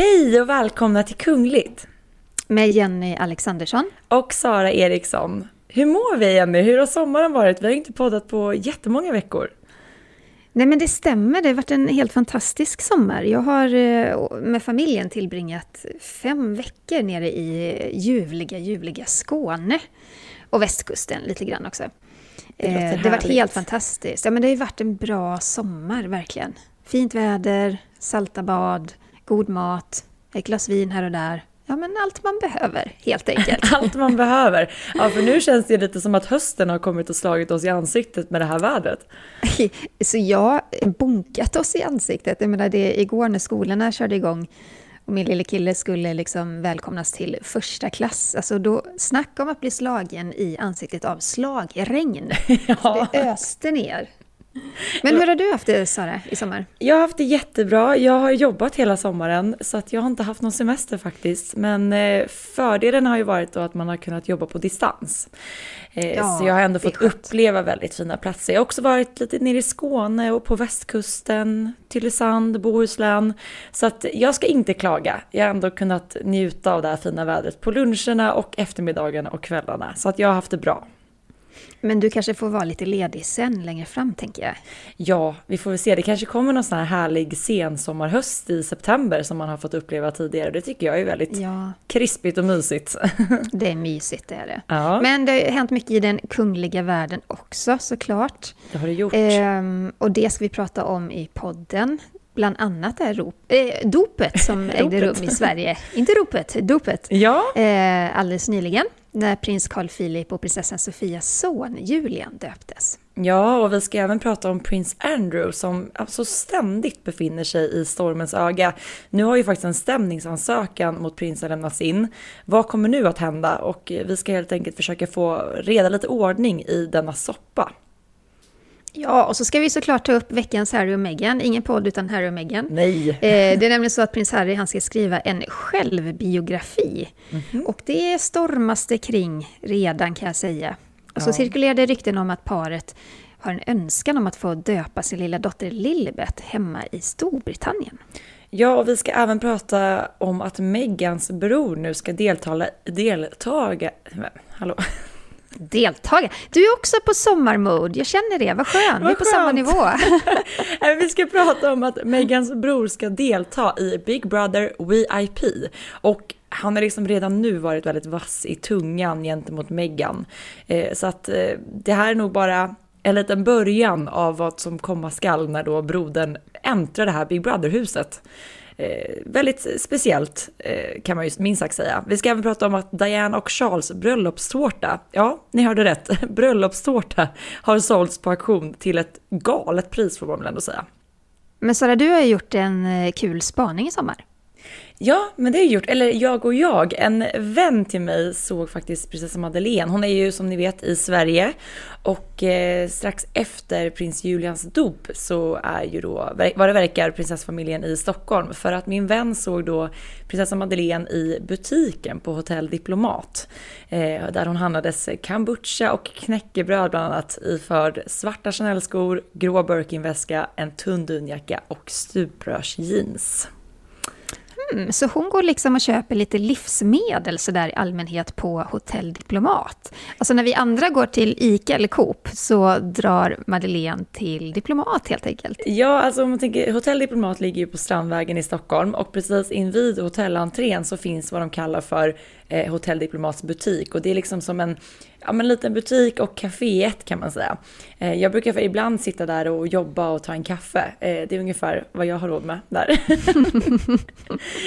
Hej och välkomna till Kungligt! Med Jenny Alexandersson. Och Sara Eriksson. Hur mår vi Jenny? Hur har sommaren varit? Vi har inte poddat på jättemånga veckor. Nej men det stämmer, det har varit en helt fantastisk sommar. Jag har eh, med familjen tillbringat fem veckor nere i ljuvliga, ljuvliga Skåne. Och västkusten lite grann också. Det, eh, det har varit helt fantastiskt. Ja men det har ju varit en bra sommar verkligen. Fint väder, salta bad, god mat, ett glas vin här och där. Ja, men allt man behöver, helt enkelt. allt man behöver. Ja, för nu känns det lite som att hösten har kommit och slagit oss i ansiktet med det här vädret. Så jag bunkat oss i ansiktet. Jag menar, det, igår när skolorna körde igång och min lille kille skulle liksom välkomnas till första klass. Alltså då, snacka om att bli slagen i ansiktet av slagregn. Ja. Det öste ner. Men hur har du haft det Sara, i sommar? Jag har haft det jättebra. Jag har jobbat hela sommaren så att jag har inte haft någon semester faktiskt. Men eh, fördelen har ju varit då att man har kunnat jobba på distans. Eh, ja, så jag har ändå fått uppleva väldigt fina platser. Jag har också varit lite nere i Skåne och på västkusten, Tylösand, Bohuslän. Så att jag ska inte klaga. Jag har ändå kunnat njuta av det här fina vädret på luncherna och eftermiddagarna och kvällarna. Så att jag har haft det bra. Men du kanske får vara lite ledig sen längre fram tänker jag. Ja, vi får väl se. Det kanske kommer någon sån här härlig sensommarhöst i september som man har fått uppleva tidigare. Det tycker jag är väldigt ja. krispigt och mysigt. Det är mysigt, det är det. Ja. Men det har hänt mycket i den kungliga världen också såklart. Det har det gjort. Ehm, och det ska vi prata om i podden. Bland annat är rop, eh, dopet som ägde rum i Sverige. Inte ropet, dopet. Ja. Eh, alldeles nyligen när prins Carl Philip och prinsessan Sofias son Julian döptes. Ja, och vi ska även prata om prins Andrew som alltså ständigt befinner sig i stormens öga. Nu har ju faktiskt en stämningsansökan mot prinsen lämnats in. Vad kommer nu att hända? Och vi ska helt enkelt försöka få reda lite ordning i denna soppa. Ja, och så ska vi såklart ta upp veckans Harry och Meghan. Ingen podd utan Harry och Meghan. Nej. Eh, det är nämligen så att prins Harry han ska skriva en självbiografi. Mm -hmm. Och det stormas det kring redan kan jag säga. Och så ja. cirkulerar det rykten om att paret har en önskan om att få döpa sin lilla dotter Lilibet hemma i Storbritannien. Ja, och vi ska även prata om att Megans bror nu ska deltaga... deltaga hallå? Deltagare. Du är också på sommarmode, jag känner det, vad skönt, vi är på samma nivå. vi ska prata om att Megans bror ska delta i Big Brother VIP. Och han har liksom redan nu varit väldigt vass i tungan gentemot Megan. Eh, så att eh, det här är nog bara en liten början av vad som komma skall när då brodern äntrar det här Big Brother-huset. Eh, väldigt speciellt eh, kan man ju minst sagt säga. Vi ska även prata om att Diane och Charles bröllopstårta, ja, ni hörde rätt, bröllopstårta har sålts på auktion till ett galet pris får man väl ändå säga. Men Sara, du har gjort en eh, kul spaning i sommar. Ja, men det har jag gjort. Eller jag och jag. En vän till mig såg faktiskt prinsessa Madeleine. Hon är ju som ni vet i Sverige. Och eh, strax efter prins Julians dop så är ju då, vad det verkar, prinsessfamiljen i Stockholm. För att min vän såg då prinsessa Madeleine i butiken på Hotell Diplomat. Eh, där hon handlades kombucha och knäckebröd bland annat iförd svarta Chanel-skor, grå Birkin-väska, en tunn dunjacka och stuprörsjeans. Mm, så hon går liksom och köper lite livsmedel sådär i allmänhet på Hotell Diplomat. Alltså när vi andra går till ICA eller Coop så drar Madeleine till Diplomat helt enkelt. Ja, alltså om man tänker, Hotell Diplomat ligger ju på Strandvägen i Stockholm och precis invid hotellentrén så finns vad de kallar för eh, Hotell Diplomats butik och det är liksom som en ja, men liten butik och kaféet kan man säga. Eh, jag brukar för ibland sitta där och jobba och ta en kaffe. Eh, det är ungefär vad jag har råd med där.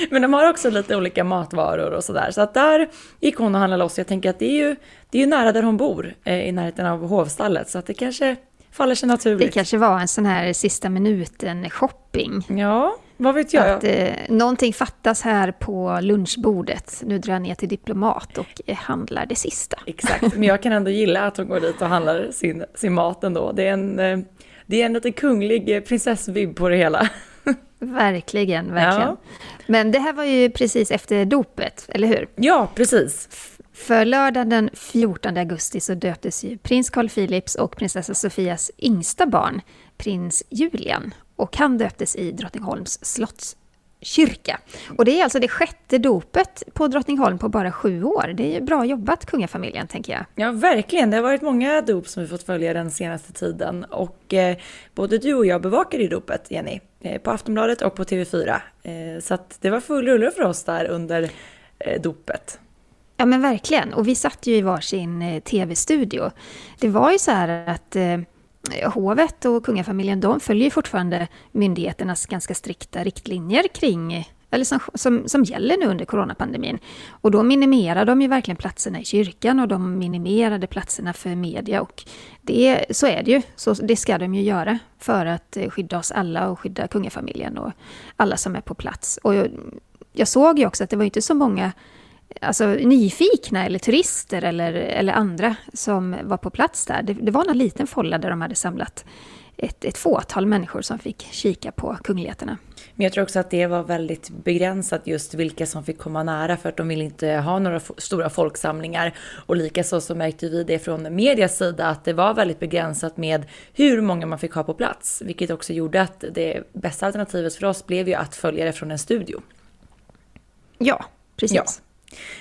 men de har också lite olika matvaror och sådär. Så att där gick hon och handlade loss. Jag tänker att det är ju, det är ju nära där hon bor, eh, i närheten av hovstallet. Så att det kanske faller sig naturligt. Det kanske var en sån här sista minuten-shopping. Ja, vad vet jag? Att eh, någonting fattas här på lunchbordet. Nu drar jag ner till Diplomat och eh, handlar det sista. Exakt, men jag kan ändå gilla att hon går dit och handlar sin, sin mat ändå. Det är en, eh, det är en lite kunglig eh, prinsessvibb på det hela. Verkligen, verkligen. Ja. Men det här var ju precis efter dopet, eller hur? Ja, precis. För lördagen den 14 augusti så döptes ju prins Carl Philips och prinsessa Sofias yngsta barn, prins Julian. Och han döptes i Drottningholms slottskyrka. Och det är alltså det sjätte dopet på Drottningholm på bara sju år. Det är ju bra jobbat kungafamiljen, tänker jag. Ja, verkligen. Det har varit många dop som vi fått följa den senaste tiden. Och eh, både du och jag bevakade ju dopet, Jenny, eh, på Aftonbladet och på TV4. Eh, så det var full rulle för oss där under eh, dopet. Ja men verkligen, och vi satt ju i varsin eh, tv-studio. Det var ju så här att Eh, hovet och kungafamiljen, de följer fortfarande myndigheternas ganska strikta riktlinjer kring eller som, som, som gäller nu under coronapandemin. Och då minimerar de ju verkligen platserna i kyrkan och de minimerade platserna för media. Och det, så är det ju, så det ska de ju göra för att eh, skydda oss alla och skydda kungafamiljen och alla som är på plats. Och jag, jag såg ju också att det var inte så många alltså, nyfikna eller turister eller, eller andra som var på plats där. Det, det var en liten folla där de hade samlat ett, ett fåtal människor som fick kika på kungligheterna. Men jag tror också att det var väldigt begränsat just vilka som fick komma nära för att de ville inte ha några stora folksamlingar. Och likaså så märkte vi det från medias sida att det var väldigt begränsat med hur många man fick ha på plats. Vilket också gjorde att det bästa alternativet för oss blev ju att följa det från en studio. Ja, precis. Ja.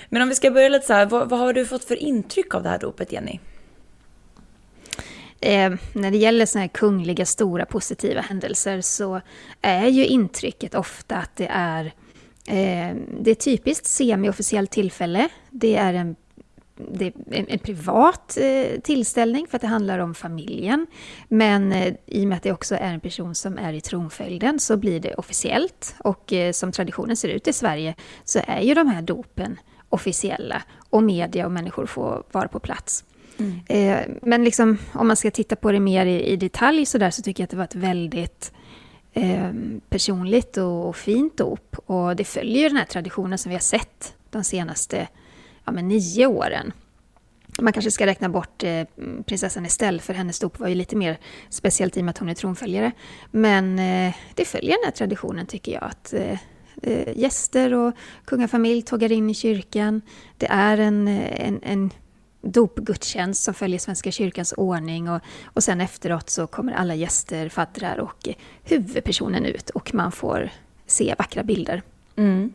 Men om vi ska börja lite så här, vad, vad har du fått för intryck av det här dopet, Jenny? Eh, när det gäller sådana här kungliga stora positiva händelser så är ju intrycket ofta att det är eh, det är typiskt semi-officiellt tillfälle. Det är en det är en, privat eh, tillställning för att det handlar om familjen. Men eh, i och med att det också är en person som är i tronföljden så blir det officiellt. Och eh, som traditionen ser ut i Sverige så är ju de här dopen officiella och media och människor får vara på plats. Mm. Men liksom, om man ska titta på det mer i, i detalj så, där, så tycker jag att det var ett väldigt personligt och, och fint dop. Och det följer den här traditionen som vi har sett de senaste ja, men nio åren. Man kanske ska räkna bort eh, prinsessan Estelle, för hennes dop var ju lite mer speciellt i och med att hon är tronföljare. Men eh, det följer den här traditionen tycker jag, att eh, eh gäster och kungafamilj tågar in i kyrkan. Det är en, eh, en, en dopgudstjänst som följer Svenska kyrkans ordning och, och sen efteråt så kommer alla gäster, faddrar och eh, huvudpersonen ut och man får se vackra bilder. Mm.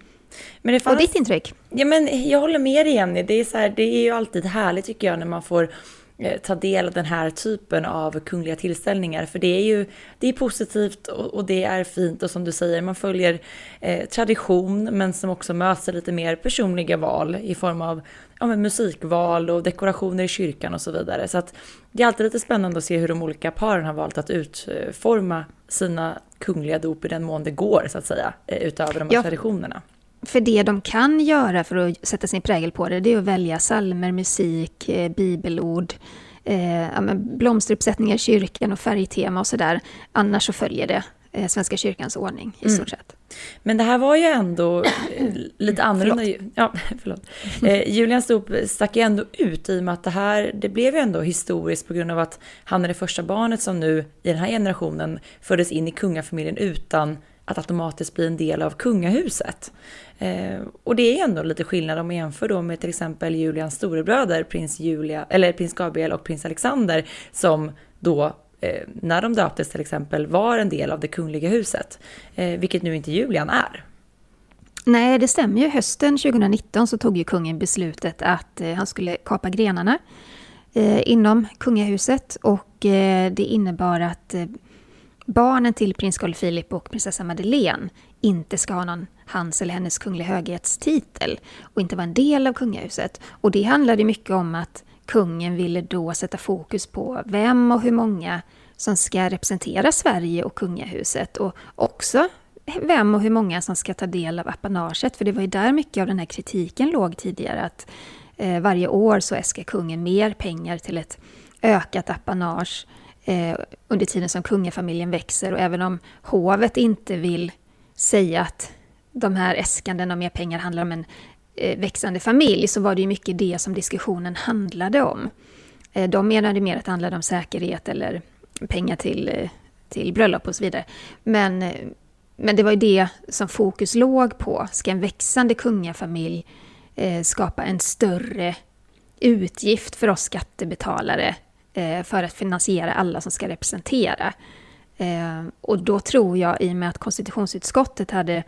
Men fanns... Och ditt intryck? Ja, men jag håller med dig Jenny. Det är, så här, det är ju alltid härligt tycker jag när man får eh, ta del av den här typen av kungliga tillställningar. För det är ju det är positivt och, det är fint och som du säger, man följer eh, tradition men som också möter lite mer personliga val i form av ja, musikval och dekorationer i kyrkan och så vidare. Så att det är alltid lite spännande att se hur de olika paren har valt att utforma sina kungliga dop i den mån det går så att säga, eh, utöver de här ja. traditionerna. För det de kan göra för att sätta sin prägel på det, det är att välja salmer, musik, eh, bibelord, eh, ja, blomsteruppsättningar i kyrkan och färgtema och sådär. Annars så följer det eh, Svenska kyrkans ordning i mm. stort sett. Men det här var ju ändå eh, lite annorlunda. förlåt. Ja, förlåt. Eh, Julian Stop stack ju ändå ut i och med att det här, det blev ju ändå historiskt på grund av att han är det första barnet som nu i den här generationen föddes in i kungafamiljen utan att automatiskt bli en del av kungahuset. Eh, och det är ju ändå lite skillnad om man jämför då med till exempel Julians storebröder, prins, Julia, eller prins Gabriel och prins Alexander, som då eh, när de döptes till exempel var en del av det kungliga huset, eh, vilket nu inte Julian är. Nej, det stämmer ju. Hösten 2019 så tog ju kungen beslutet att eh, han skulle kapa grenarna eh, inom kungahuset och eh, det innebar att barnen till prins Carl Philip och prinsessa Madeleine inte ska ha någon hans eller hennes kungliga höghetstitel och inte vara en del av kungahuset. Och det handlade mycket om att kungen ville då sätta fokus på vem och hur många som ska representera Sverige och kungahuset och också vem och hur många som ska ta del av apanaget. För det var ju där mycket av den här kritiken låg tidigare, att eh, varje år så äskar kungen mer pengar till ett ökat apanage eh, under tiden som kungafamiljen växer. Och även om hovet inte vill säga att de här äskanden om mer pengar handlar om en eh, växande familj, så var det ju mycket det som diskussionen handlade om. Eh, de menade mer att det handlade om säkerhet eller pengar till, eh, till bröllop och så vidare. Men, eh, men det var ju det som fokus låg på. Ska en växande kungafamilj eh, skapa en större utgift för oss skattebetalare för att finansiera alla som ska representera? Eh, och då tror jag, i och med att konstitutionsutskottet hade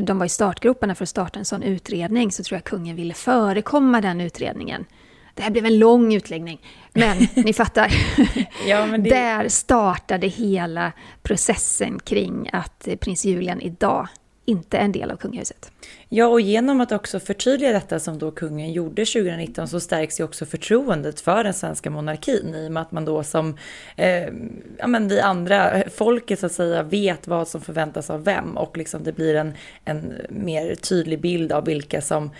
de var i startgroparna för att starta en sån utredning, så tror jag kungen ville förekomma den utredningen det här blev en lång utläggning, men ni fattar. ja, men det... Där startade hela processen kring att prins Julian idag inte en del av kungahuset. Ja, och genom att också förtydliga detta som då kungen gjorde 2019 så stärks ju också förtroendet för den svenska monarkin i och med att man då som, eh, ja men vi andra, eh, folket så att säga, vet vad som förväntas av vem och liksom det blir en, en mer tydlig bild av vilka som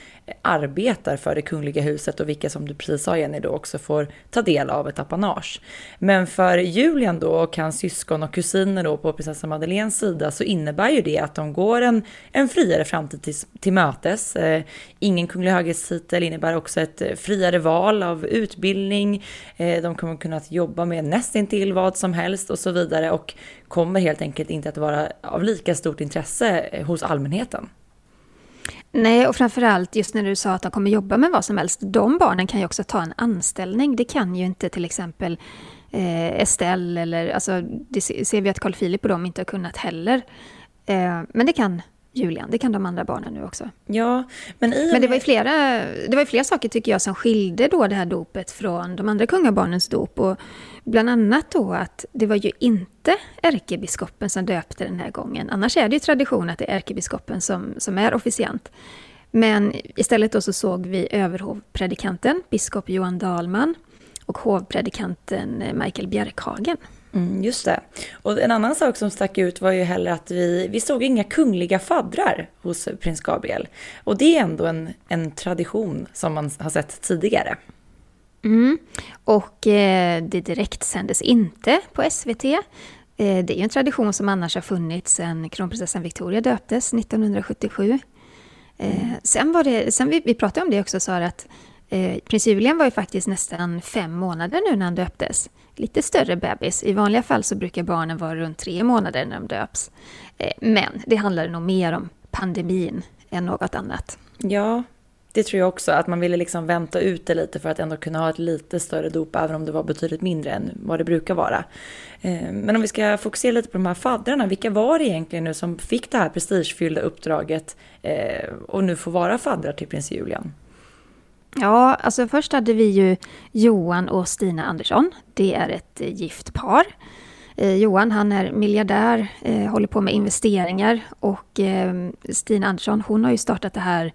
arbetar för det kungliga huset och vilka som du precis sa Jenny då också får ta del av ett apanage. Men för Julian då och hans syskon och kusiner då på prinsessan Madeleines sida så innebär ju det att de går en, en friare framtid till, till mötes. Eh, ingen kunglig höghetstitel innebär också ett eh, friare val av utbildning. Eh, de kommer kunna jobba med nästintill vad som helst och så vidare och kommer helt enkelt inte att vara av lika stort intresse eh, hos allmänheten. Nej, och framförallt just när du sa att de kommer jobba med vad som helst. De barnen kan ju också ta en anställning. Det kan ju inte till exempel eh, Estelle eller, alltså det ser vi att Carl Philip och de inte har kunnat heller. Eh, men det kan Julian, det kan de andra barnen nu också. Ja, men i Men det var ju flera, det var flera saker tycker jag som skilde då det här dopet från de andra kungabarnens dop. Och bland annat då att det var ju inte ärkebiskopen som döpte den här gången. Annars är det ju tradition att det är ärkebiskopen som, som är officiant. Men istället då så såg vi överhovpredikanten, biskop Johan Dahlman och hovpredikanten Michael Bjärkhagen. Mm, just det. Och en annan sak som stack ut var ju heller att vi, vi såg inga kungliga faddrar hos prins Gabriel. Och det är ändå en, en tradition som man har sett tidigare. Mm. Och eh, det direkt sändes inte på SVT. Eh, det är ju en tradition som annars har funnits sedan kronprinsessan Victoria döptes 1977. Eh, sen var det, sen vi, vi pratade om det också, Sara, att eh, prins Julian var ju faktiskt nästan fem månader nu när han döptes lite större bebis. I vanliga fall så brukar barnen vara runt tre månader när de döps. Eh, men det handlade nog mer om pandemin än något annat. Ja, det tror jag också. Att man ville liksom vänta ut det lite för att ändå kunna ha ett lite större dop, även om det var betydligt mindre än vad det brukar vara. Eh, men om vi ska fokusera lite på de här faddrarna, vilka var det egentligen nu som fick det här prestigefyllda uppdraget eh, och nu får vara faddrar till prins Julian? Ja, alltså först hade vi ju Johan och Stina Andersson. Det är ett eh, gift par. Eh, Johan han är miljardär, eh, håller på med investeringar och eh, Stina Andersson hon har ju startat det här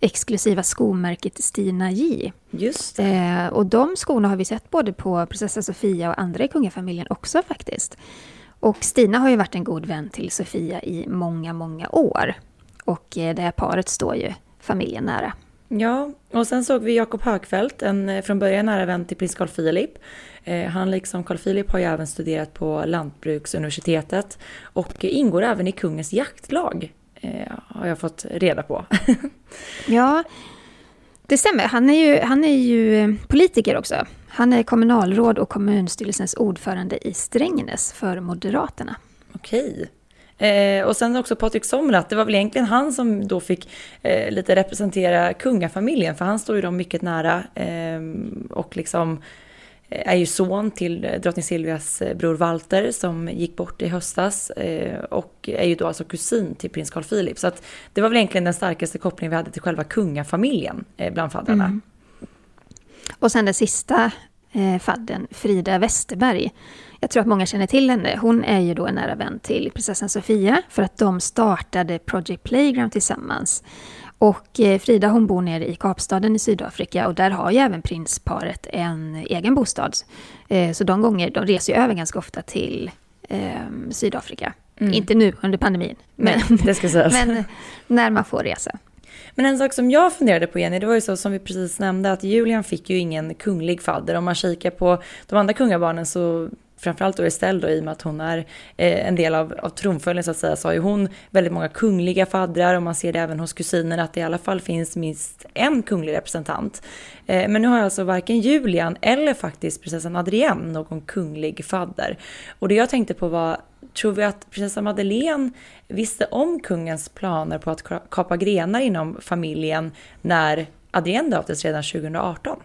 exklusiva skomärket Stina J. Just eh, och de skorna har vi sett både på prinsessa Sofia och andra i kungafamiljen också faktiskt. Och Stina har ju varit en god vän till Sofia i många, många år. Och det här paret står ju familjen nära. Ja, och sen såg vi Jakob Högfeldt, en eh, från början nära vän till prins Carl Philip. Eh, han liksom Carl Philip har ju även studerat på Lantbruksuniversitetet och ingår även i kungens jaktlag, eh, har jag fått reda på. ja, det stämmer. Han är, ju, han är ju politiker också. Han är kommunalråd och kommunstyrelsens ordförande i Strängnäs för Moderaterna. Okej. Eh, och sen också Patrik Somrat, det var väl egentligen han som då fick eh, lite representera kungafamiljen, för han står ju dem mycket nära eh, och liksom eh, är ju son till eh, drottning Silvias eh, bror Walter som gick bort i höstas och är ju då alltså kusin till prins Carl Philip. Så att det var väl egentligen den starkaste kopplingen vi hade till själva kungafamiljen bland faddrarna. Mm. Och sen det sista eh, fadden, Frida Westerberg. Jag tror att många känner till henne. Hon är ju då en nära vän till prinsessan Sofia för att de startade Project Playground tillsammans. Och eh, Frida hon bor nere i Kapstaden i Sydafrika och där har ju även prinsparet en egen bostad. Eh, så de gånger, de reser ju över ganska ofta till eh, Sydafrika. Mm. Inte nu under pandemin, men, men när man får resa. Men en sak som jag funderade på Jenny, det var ju så som vi precis nämnde att Julian fick ju ingen kunglig fadder. Om man kikar på de andra kungabarnen så framförallt då Estelle då, i och med att hon är eh, en del av, av tronföljden så att säga, så har ju hon väldigt många kungliga faddrar och man ser det även hos kusinerna att det i alla fall finns minst en kunglig representant. Eh, men nu har alltså varken Julian eller faktiskt prinsessan Adrienne någon kunglig fadder. Och det jag tänkte på var, tror vi att prinsessan Madeleine visste om kungens planer på att kapa grenar inom familjen när Adrienne döptes redan 2018?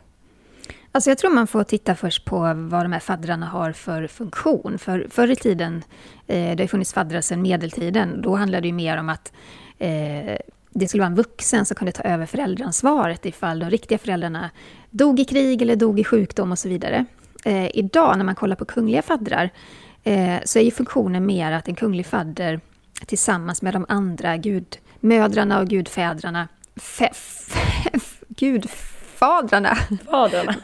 Alltså jag tror man får titta först på vad de här faddrarna har för funktion. För förr i tiden, eh, det har funnits faddrar sedan medeltiden, då handlade det ju mer om att eh, det skulle vara en vuxen som kunde ta över föräldraansvaret ifall de riktiga föräldrarna dog i krig eller dog i sjukdom och så vidare. Eh, idag när man kollar på kungliga faddrar eh, så är ju funktionen mer att en kunglig fadder tillsammans med de andra gudmödrarna och gudfädrarna, fe, fe, gud, Fadrarna.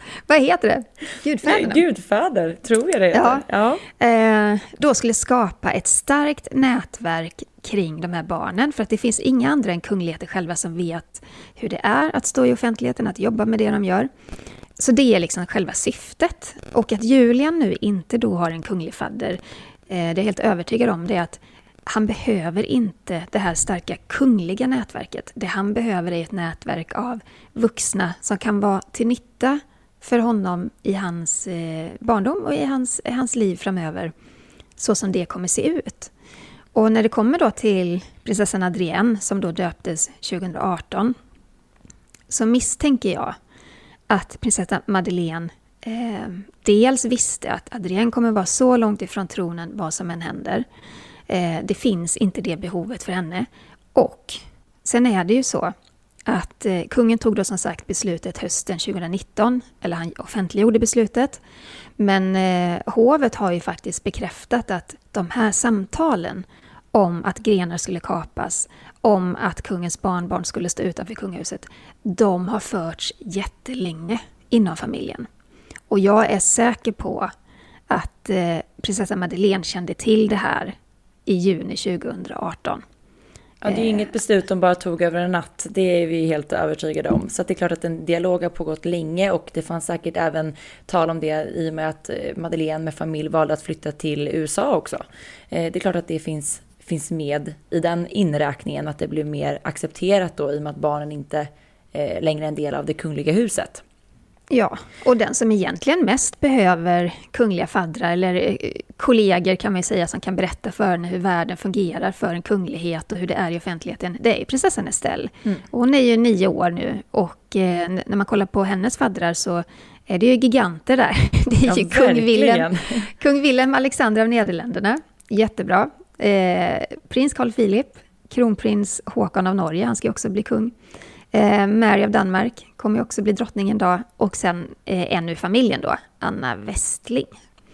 Vad heter det? Gudfäderna? Gudfäder, tror jag det heter. Ja. ja. Eh, då skulle skapa ett starkt nätverk kring de här barnen. För att det finns inga andra än kungligheter själva som vet hur det är att stå i offentligheten, att jobba med det de gör. Så det är liksom själva syftet. Och att Julian nu inte då har en kunglig fadder, eh, det är jag helt övertygad om, det är att han behöver inte det här starka kungliga nätverket. Det han behöver är ett nätverk av vuxna som kan vara till nytta för honom i hans eh, barndom och i hans, i hans liv framöver, så som det kommer se ut. Och när det kommer då till prinsessan Adrienne, som då döptes 2018, så misstänker jag att prinsessan Madeleine eh, dels visste att Adrienne kommer vara så långt ifrån tronen vad som än händer. Eh, det finns inte det behovet för henne. Och sen är det ju så att eh, kungen tog då som sagt beslutet hösten 2019, eller han offentliggjorde beslutet. Men eh, hovet har ju faktiskt bekräftat att de här samtalen om att grenar skulle kapas, om att kungens barnbarn skulle stå utanför kungahuset, de har förts jättelänge inom familjen. Och jag är säker på att eh, prinsessa Madeleine kände till det här i juni 2018. Ja, det är ju inget beslut de bara tog över en natt, det är vi helt övertygade om. Så det är klart att en dialog har pågått länge och det fanns säkert även tal om det i och med att eh, Madeleine med familj valde att flytta till USA också. Eh, det är klart att det finns, finns med i den inräkningen, att det blir mer accepterat då i och med att barnen inte eh, längre är en del av det kungliga huset. Ja, och den som egentligen mest behöver kungliga faddrar, eller eh, kollegor kan man ju säga, som kan berätta för henne hur världen fungerar för en kunglighet och hur det är i offentligheten, det är prinsessan Estelle. Mm. Hon är ju nio år nu och eh, när man kollar på hennes faddrar så är det ju giganter där. Det är ja, ju kung Wilhelm, kung Wilhelm Alexander av Nederländerna, jättebra. Eh, prins Carl Philip, kronprins Håkon av Norge, han ska också bli kung. Eh, Mary av Danmark kommer ju också bli drottning en dag. Och sen eh, en ur familjen då, Anna Westling.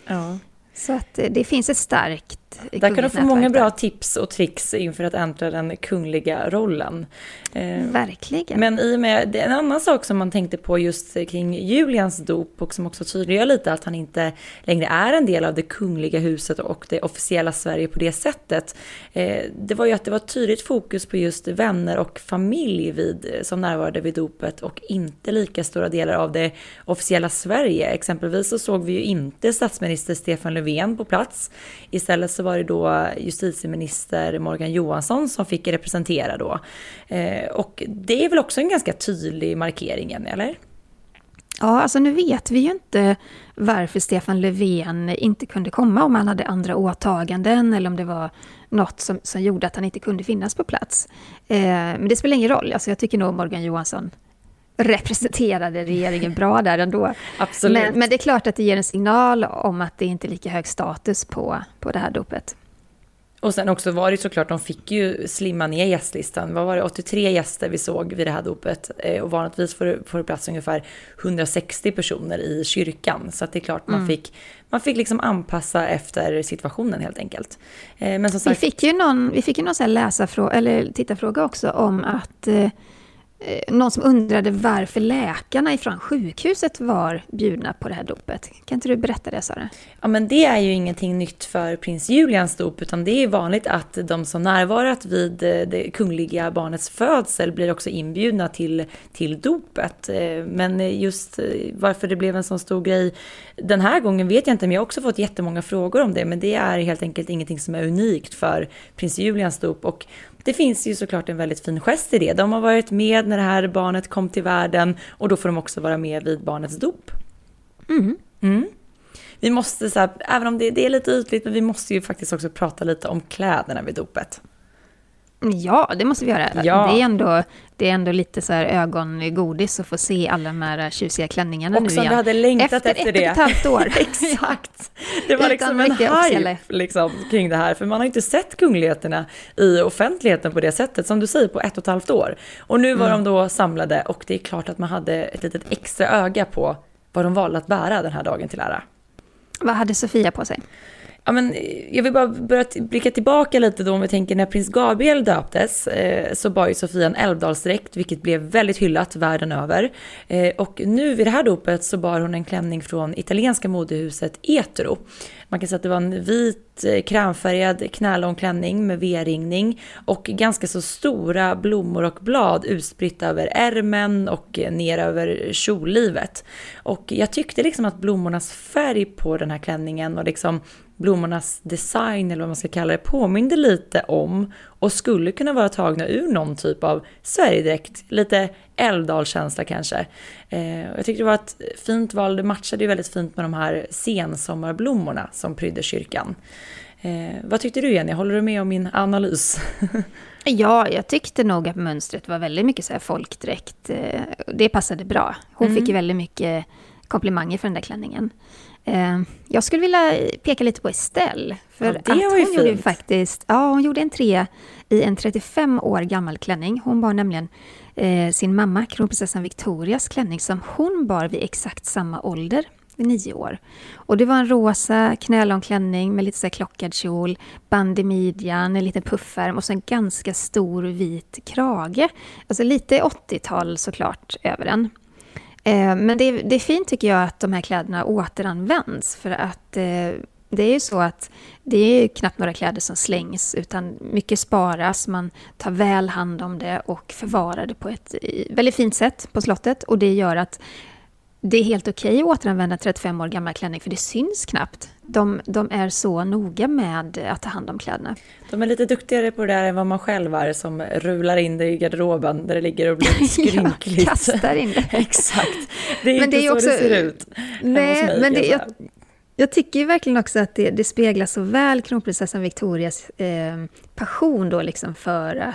Ja. Så att eh, det finns ett starkt Där kan du få många bra tips och tricks inför att äntra den kungliga rollen. Eh, Verkligen. Men i och med, en annan sak som man tänkte på just kring Julians dop och som också tydliggör lite att han inte längre är en del av det kungliga huset och det officiella Sverige på det sättet. Eh, det var ju att det var tydligt fokus på just vänner och familj vid, som närvarade vid dopet och inte lika stora delar av det officiella Sverige. Exempelvis så såg vi ju inte statsminister Stefan Löfven på plats. Istället så var det då justitieminister Morgan Johansson som fick representera då. Eh, och det är väl också en ganska tydlig markering, eller? Ja, alltså nu vet vi ju inte varför Stefan Löfven inte kunde komma, om han hade andra åtaganden eller om det var något som, som gjorde att han inte kunde finnas på plats. Eh, men det spelar ingen roll, alltså jag tycker nog Morgan Johansson representerade regeringen bra där ändå. Absolut. Men, men, det är klart att det ger en signal om att det inte är lika hög status på, på det här dopet. Och sen också var det såklart, de fick ju slimma ner gästlistan. Vad var det, 83 gäster vi såg vid det här dopet. Eh, och vanligtvis får, får det plats ungefär 160 personer i kyrkan. Så det är klart man mm. fick, man fick liksom anpassa efter situationen helt enkelt. Eh, men som sagt, vi fick ju någon, vi fick ju någon så här läsarfråga, eller tittarfråga också om att eh, Eh, någon som undrade varför läkarna ifrån sjukhuset var bjudna på det här dopet. Kan inte du berätta det Sara? Ja men det är ju ingenting nytt för prins Julians dop utan det är vanligt att de som närvarat vid eh, det kungliga barnets födsel blir också inbjudna till, till dopet. Eh, men just varför det blev en sån stor grej den här gången vet jag inte men jag har också fått jättemånga frågor om det men det är helt enkelt ingenting som är unikt för prins Julians dop och det finns ju såklart en väldigt fin gest i det. De har varit med när det här barnet kom till världen och då får de också vara med vid barnets dop. Mm. Mm. Vi måste, så här, även om det, det är lite ytligt, men vi måste ju faktiskt också prata lite om kläderna vid dopet. Ja, det måste vi göra. Ja. Det, är ändå, det är ändå lite så här ögongodis att få se alla de här tjusiga klänningarna och nu igen. Vi hade längtat efter, efter det. Efter ett och ett halvt år. Exakt. Det var liksom en hype liksom, kring det här, för man har inte sett kungligheterna i offentligheten på det sättet, som du säger, på ett och ett halvt år. Och nu var mm. de då samlade och det är klart att man hade ett litet extra öga på vad de valde att bära den här dagen till ära. Vad hade Sofia på sig? Ja, men jag vill bara börja blicka tillbaka lite då om vi tänker när prins Gabriel döptes eh, så bar ju Sofia en älvdalsdräkt vilket blev väldigt hyllat världen över. Eh, och nu vid det här dopet så bar hon en klänning från italienska modehuset Etro. Man kan säga att det var en vit eh, krämfärgad knälång klänning med V-ringning och ganska så stora blommor och blad utspritt över ärmen och eh, ner över kjollivet. Och jag tyckte liksom att blommornas färg på den här klänningen och liksom blommornas design eller vad man ska kalla det påminde lite om och skulle kunna vara tagna ur någon typ av Sverigedräkt, lite Älvdalskänsla kanske. Eh, jag tyckte det var ett fint val, det matchade ju väldigt fint med de här sensommarblommorna som prydde kyrkan. Eh, vad tyckte du Jenny, håller du med om min analys? Ja, jag tyckte nog att mönstret var väldigt mycket så här folkdräkt. Eh, det passade bra. Hon mm. fick ju väldigt mycket komplimanger för den där klänningen. Eh, jag skulle vilja peka lite på Estelle. För ja, det var ju hon gjorde faktiskt, ja, hon gjorde en trea i en 35 år gammal klänning. Hon bar nämligen eh, sin mamma, kronprinsessan Victorias klänning, som hon bar vid exakt samma ålder, vid nio år. Och det var en rosa knälång klänning med lite så klockad kjol, band i midjan, en liten puffärm och så en ganska stor vit krage. Alltså lite 80-tal såklart över den. Eh, men det är, det är fint tycker jag att de här kläderna återanvänds för att eh, det är ju så att det är knappt några kläder som slängs utan mycket sparas, man tar väl hand om det och förvarar det på ett väldigt fint sätt på slottet och det gör att det är helt okej okay att återanvända 35 år gammal klänning för det syns knappt. De, de, är så noga med att ta hand om kläderna. De är lite duktigare på det där än vad man själv är som rular in det i garderoben där det ligger och blir skrynkligt. ja, kastar in det. Exakt. Det är men inte det är så också, det ser ut. Nej, mig, men det, jag, jag tycker verkligen också att det, det speglar så väl kronprinsessan Victorias eh, passion då liksom för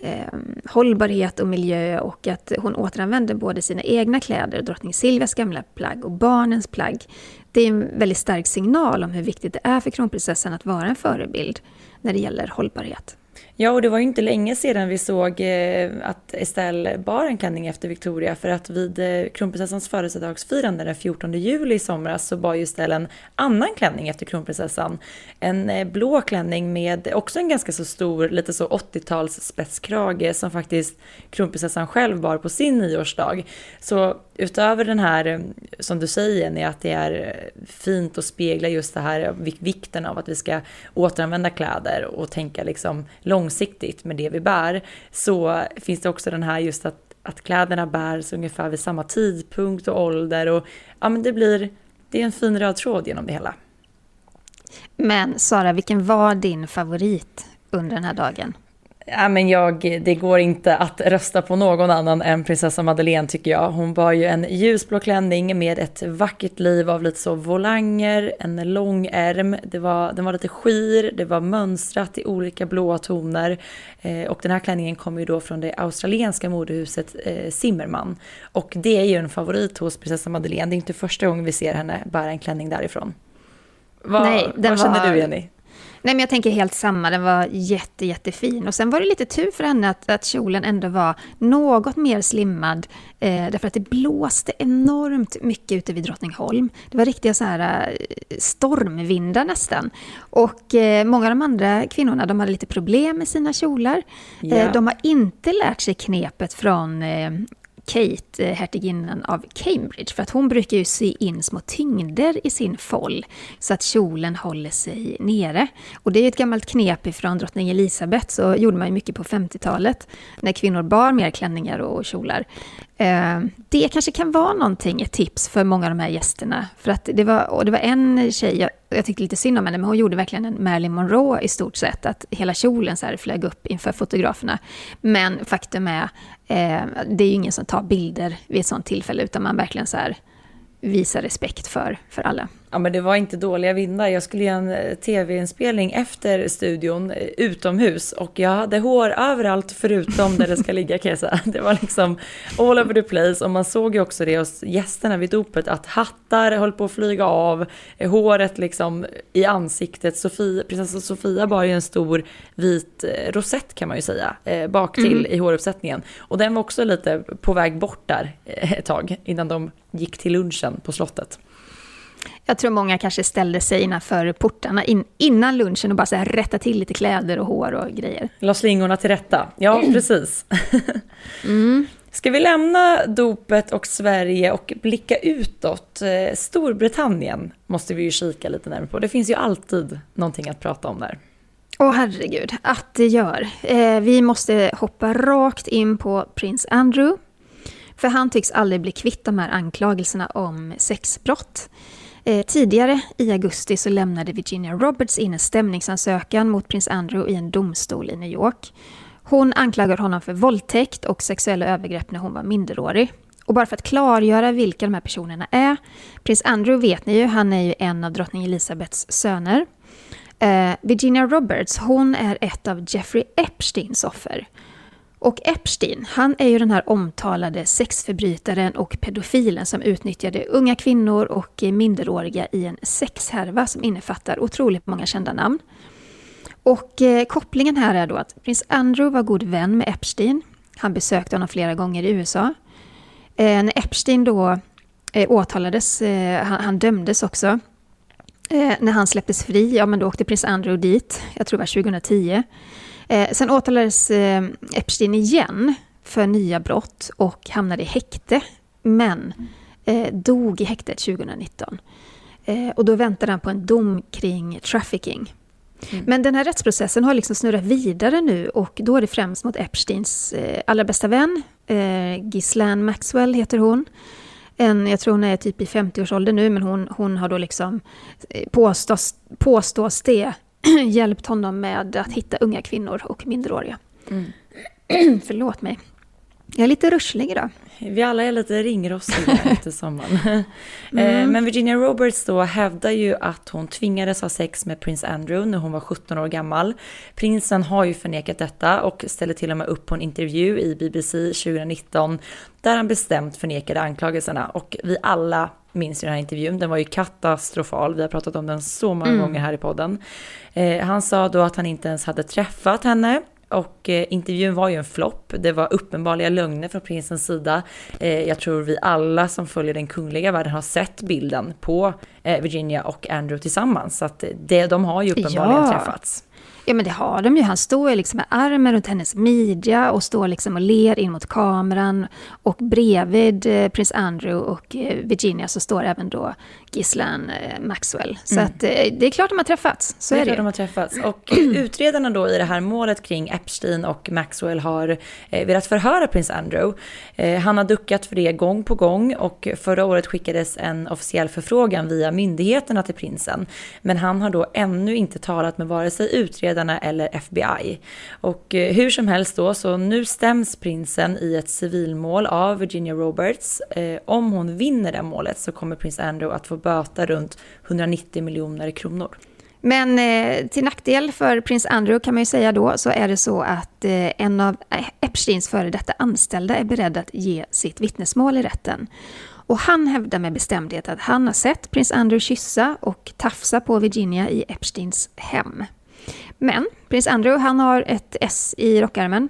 eh, hållbarhet och miljö och att hon återanvänder både sina egna kläder, drottning Silvias gamla plagg och barnens plagg. Det är en väldigt stark signal om hur viktigt det är för kronprinsessan att vara en förebild när det gäller hållbarhet. Ja, och det var ju inte länge sedan vi såg eh, att Estelle bar en klänning efter Victoria för att vid eh, kronprinsessans födelsedagsfirande den 14 juli i somras så bar ju Estelle en annan klänning efter kronprinsessan. En eh, blå klänning med också en ganska så stor, lite så 80-tals spetskrage som faktiskt kronprinsessan själv bar på sin nioårsdag. Så utöver den här, eh, som du säger Jenny, att det är eh, fint att spegla just det här eh, vikten av att vi ska återanvända kläder och tänka liksom långsiktigt med det vi bär, så finns det också den här just att, att kläderna bärs ungefär vid samma tidpunkt och ålder och ja men det blir, det är en fin röd tråd genom det hela. Men Sara, vilken var din favorit under den här dagen? Ja, men jag, det går inte att rösta på någon annan än prinsessa Madeleine tycker jag. Hon bar ju en ljusblå klänning med ett vackert liv av lite så volanger, en lång ärm, det var, den var lite skir, det var mönstrat i olika blåa toner. Eh, och den här klänningen kommer ju då från det australienska modehuset eh, Zimmermann. Och det är ju en favorit hos prinsessa Madeleine, det är inte första gången vi ser henne bära en klänning därifrån. Vad, Nej, vad känner var... du Jenny? Nej, men jag tänker helt samma. Den var jätte, jättefin. Och sen var det lite tur för henne att, att kjolen ändå var något mer slimmad. Eh, därför att det blåste enormt mycket ute vid Drottningholm. Det var riktiga så här eh, stormvindar nästan. Och eh, många av de andra kvinnorna, de hade lite problem med sina kjolar. Yeah. Eh, de har inte lärt sig knepet från eh, Kate, eh, hertiginnan av Cambridge, för att hon brukar ju sy in små tyngder i sin foll så att kjolen håller sig nere. Och det är ju ett gammalt knep ifrån drottning Elisabeth, så gjorde man ju mycket på 50-talet när kvinnor bar mer klänningar och kjolar. Eh, det kanske kan vara någonting, ett tips för många av de här gästerna. För att det var, och det var en tjej, jag, jag tyckte lite synd om henne, men hon gjorde verkligen en Marilyn Monroe i stort sett. Att hela kjolen så här flög upp inför fotograferna. Men faktum är, eh, det är ju ingen som tar bilder vid ett sånt tillfälle, utan man verkligen så här visar respekt för, för alla. Ja men det var inte dåliga vindar. Jag skulle göra en eh, tv-inspelning efter studion eh, utomhus och jag hade hår överallt förutom där det ska ligga kan jag säga. Det var liksom all over the place och man såg ju också det hos gästerna vid dopet att hattar höll på att flyga av, eh, håret liksom i ansiktet. Sofia, prinsessa Sofia bar ju en stor vit rosett kan man ju säga bak till mm. i håruppsättningen och den var också lite på väg bort där ett tag innan de gick till lunchen på slottet. Jag tror många kanske ställde sig innanför portarna in, innan lunchen och bara så här rätta till lite kläder och hår och grejer. La slingorna till rätta. Ja, precis. mm. Ska vi lämna dopet och Sverige och blicka utåt? Eh, Storbritannien måste vi ju kika lite närmare på. Det finns ju alltid någonting att prata om där. Åh oh, herregud, att det gör. Eh, vi måste hoppa rakt in på prins Andrew. För han tycks aldrig bli kvitt de här anklagelserna om sexbrott. Eh, tidigare i augusti så lämnade Virginia Roberts in en stämningsansökan mot prins Andrew i en domstol i New York. Hon anklagar honom för våldtäkt och sexuella övergrepp när hon var minderårig. Och bara för att klargöra vilka de här personerna är. Prins Andrew vet ni ju, han är ju en av drottning Elizabeths söner. Eh, Virginia Roberts, hon är ett av Jeffrey Epsteins offer. Och Epstein, han är ju den här omtalade sexförbrytaren och pedofilen som utnyttjade unga kvinnor och minderåriga i en sexhärva som innefattar otroligt många kända namn. Och eh, kopplingen här är då att prins Andrew var god vän med Epstein. Han besökte honom flera gånger i USA. Eh, när Epstein då eh, åtalades, eh, han, han, dömdes också. Eh, när han släpptes fri, ja men då åkte prins Andrew dit, jag tror det var 2010. Eh, sen åtalades eh, Epstein igen för nya brott och hamnade i häkte. Men eh, dog i häktet 2019. Eh, och då väntade han på en dom kring trafficking. Mm. Men den här rättsprocessen har liksom snurrat vidare nu och då är det främst mot Epsteins eh, allra bästa vän, eh, Ghislaine Maxwell heter hon. En, jag tror hon är typ i 50-årsåldern nu, men hon, hon har då liksom, påstås, påstås det, hjälpt honom med att hitta unga kvinnor och minderåriga. Mm. Förlåt mig. Jag är lite ruschlig idag. Vi alla är lite ringrostiga efter sommaren. Eh, mm. Men Virginia Roberts då hävdar ju att hon tvingades ha sex med prins Andrew när hon var 17 år gammal. Prinsen har ju förnekat detta och ställde till och med upp på en intervju i BBC 2019 där han bestämt förnekade anklagelserna och vi alla minns ju den här intervjun, den var ju katastrofal, vi har pratat om den så många mm. gånger här i podden. Eh, han sa då att han inte ens hade träffat henne och eh, intervjun var ju en flopp. Det var uppenbarliga lögner från prinsens sida. Eh, jag tror vi alla som följer den kungliga världen har sett bilden på eh, Virginia och Andrew tillsammans. Så att det, de har ju uppenbarligen ja. träffats. Ja men det har de ju. Han står liksom med armen runt hennes midja och står liksom och ler in mot kameran. Och bredvid eh, prins Andrew och eh, Virginia så står även då Ghislaine eh, Maxwell. Så mm. att, det är klart de har träffats. Så det är, klart de har träffats. Och utredarna då i det här målet kring Epstein och Maxwell har velat förhöra prins Andrew. Han har duckat för det gång på gång och förra året skickades en officiell förfrågan via myndigheterna till prinsen. Men han har då ännu inte talat med vare sig utredarna utredarna eller FBI. Och eh, hur som helst då, så nu stäms prinsen i ett civilmål av Virginia Roberts. Eh, om hon vinner det målet så kommer prins Andrew att få böta runt 190 miljoner kronor. Men eh, till nackdel för prins Andrew kan man ju säga då så är det så att eh, en av eh, Epsteins före detta anställda är beredd att ge sitt vittnesmål i rätten. Och han hävdar med bestämdhet att han har sett prins Andrew kyssa och tafsa på Virginia i Epsteins hem. Men prins Andrew han har ett S i rockärmen.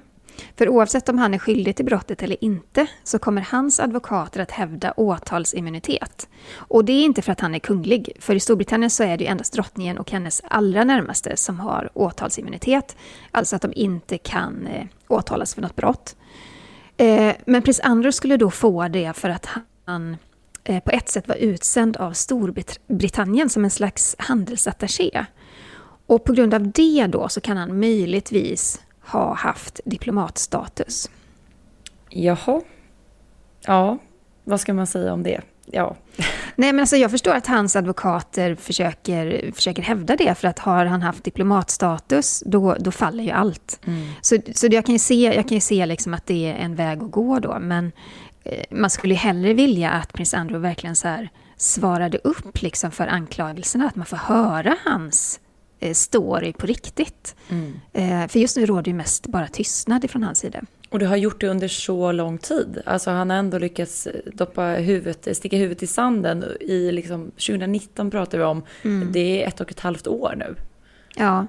För oavsett om han är skyldig till brottet eller inte så kommer hans advokater att hävda åtalsimmunitet. Och det är inte för att han är kunglig, för i Storbritannien så är det ju endast drottningen och hennes allra närmaste som har åtalsimmunitet. Alltså att de inte kan eh, åtalas för något brott. Eh, men prins Andrew skulle då få det för att han eh, på ett sätt var utsänd av Storbritannien som en slags handelsattaché. Och på grund av det då så kan han möjligtvis ha haft diplomatstatus. Jaha. Ja, vad ska man säga om det? Ja. Nej, men alltså jag förstår att hans advokater försöker, försöker hävda det, för att har han haft diplomatstatus, då, då faller ju allt. Mm. Så, så jag kan ju se, jag kan ju se liksom att det är en väg att gå då, men eh, man skulle hellre vilja att prins Andrew verkligen så svarade upp liksom för anklagelserna, att man får höra hans story på riktigt. Mm. Eh, för just nu råder ju mest bara tystnad ifrån hans sida. Och du har gjort det under så lång tid. Alltså han har ändå lyckats doppa huvudet, sticka huvudet i sanden. I liksom, 2019 pratar vi om. Mm. Det är ett och ett halvt år nu. Ja.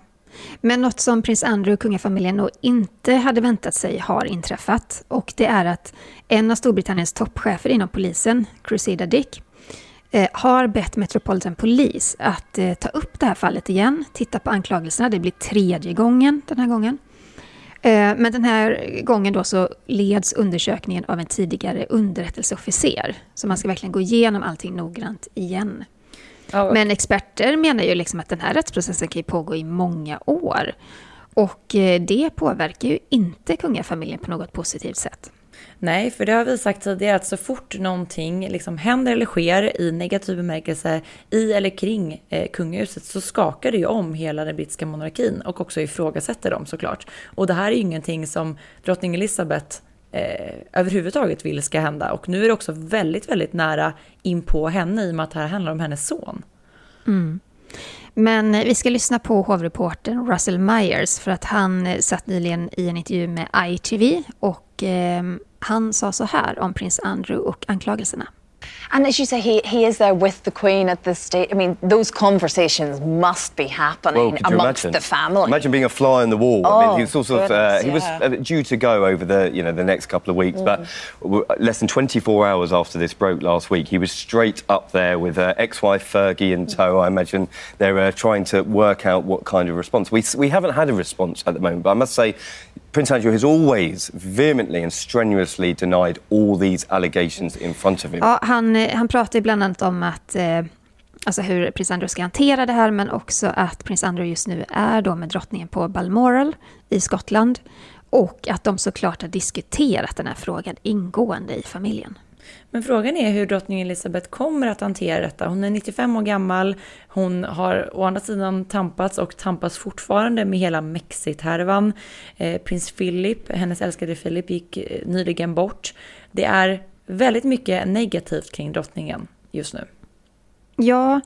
Men något som prins Andrew och kungafamiljen nog inte hade väntat sig har inträffat. Och det är att en av Storbritanniens toppchefer inom polisen, Crusader Dick, eh, har bett Metropolitan Police att eh, ta upp det här fallet igen, titta på anklagelserna. Det blir tredje gången den här gången. Eh, men den här gången då så leds undersökningen av en tidigare underrättelseofficer. Så man ska verkligen gå igenom allting noggrant igen. Men experter menar ju liksom att den här rättsprocessen kan pågå i många år. Och eh, det påverkar ju inte kungafamiljen på något positivt sätt. Nej, för det har vi sagt tidigare att så fort någonting liksom händer eller sker i negativ bemärkelse i eller kring eh, kungahuset så skakar det ju om hela den brittiska monarkin och också ifrågasätter dem såklart. Och det här är ju ingenting som drottning Elizabeth eh, överhuvudtaget vill ska hända. Och nu är det också väldigt, väldigt nära in på henne i och med att det här handlar om hennes son. Mm. Men eh, vi ska lyssna på hovreportern Russell Myers för att han eh, satt nyligen i en intervju med ITV och eh, han sa så här om prins Andrew och anklagelserna. And as you say, he, he is there with the Queen at this stage. I mean, those conversations must be happening well, amongst imagine? the family. Imagine being a fly on the wall. Oh, I mean, he was, sort of, uh, he was uh, due to go over the, you know, the next couple of weeks, mm. but less than 24 hours after this broke last week, he was straight up there with uh, ex-wife Fergie in tow. I imagine they're uh, trying to work out what kind of response. We, we haven't had a response at the moment, but I must say Prince Andrew has always vehemently and strenuously denied all these allegations in front of him. Ja, han, eh, han pratar bland annat om att eh, alltså hur prins Andrew ska hantera det här, men också att prins Andrew just nu är då med drottningen på Balmoral i Skottland. Och att de såklart har diskuterat den här frågan ingående i familjen. Men frågan är hur drottning Elizabeth kommer att hantera detta. Hon är 95 år gammal, hon har å andra sidan tampats och tampas fortfarande med hela Mexit-härvan. Eh, prins Philip, hennes älskade Philip, gick eh, nyligen bort. Det är väldigt mycket negativt kring drottningen just nu. Ja,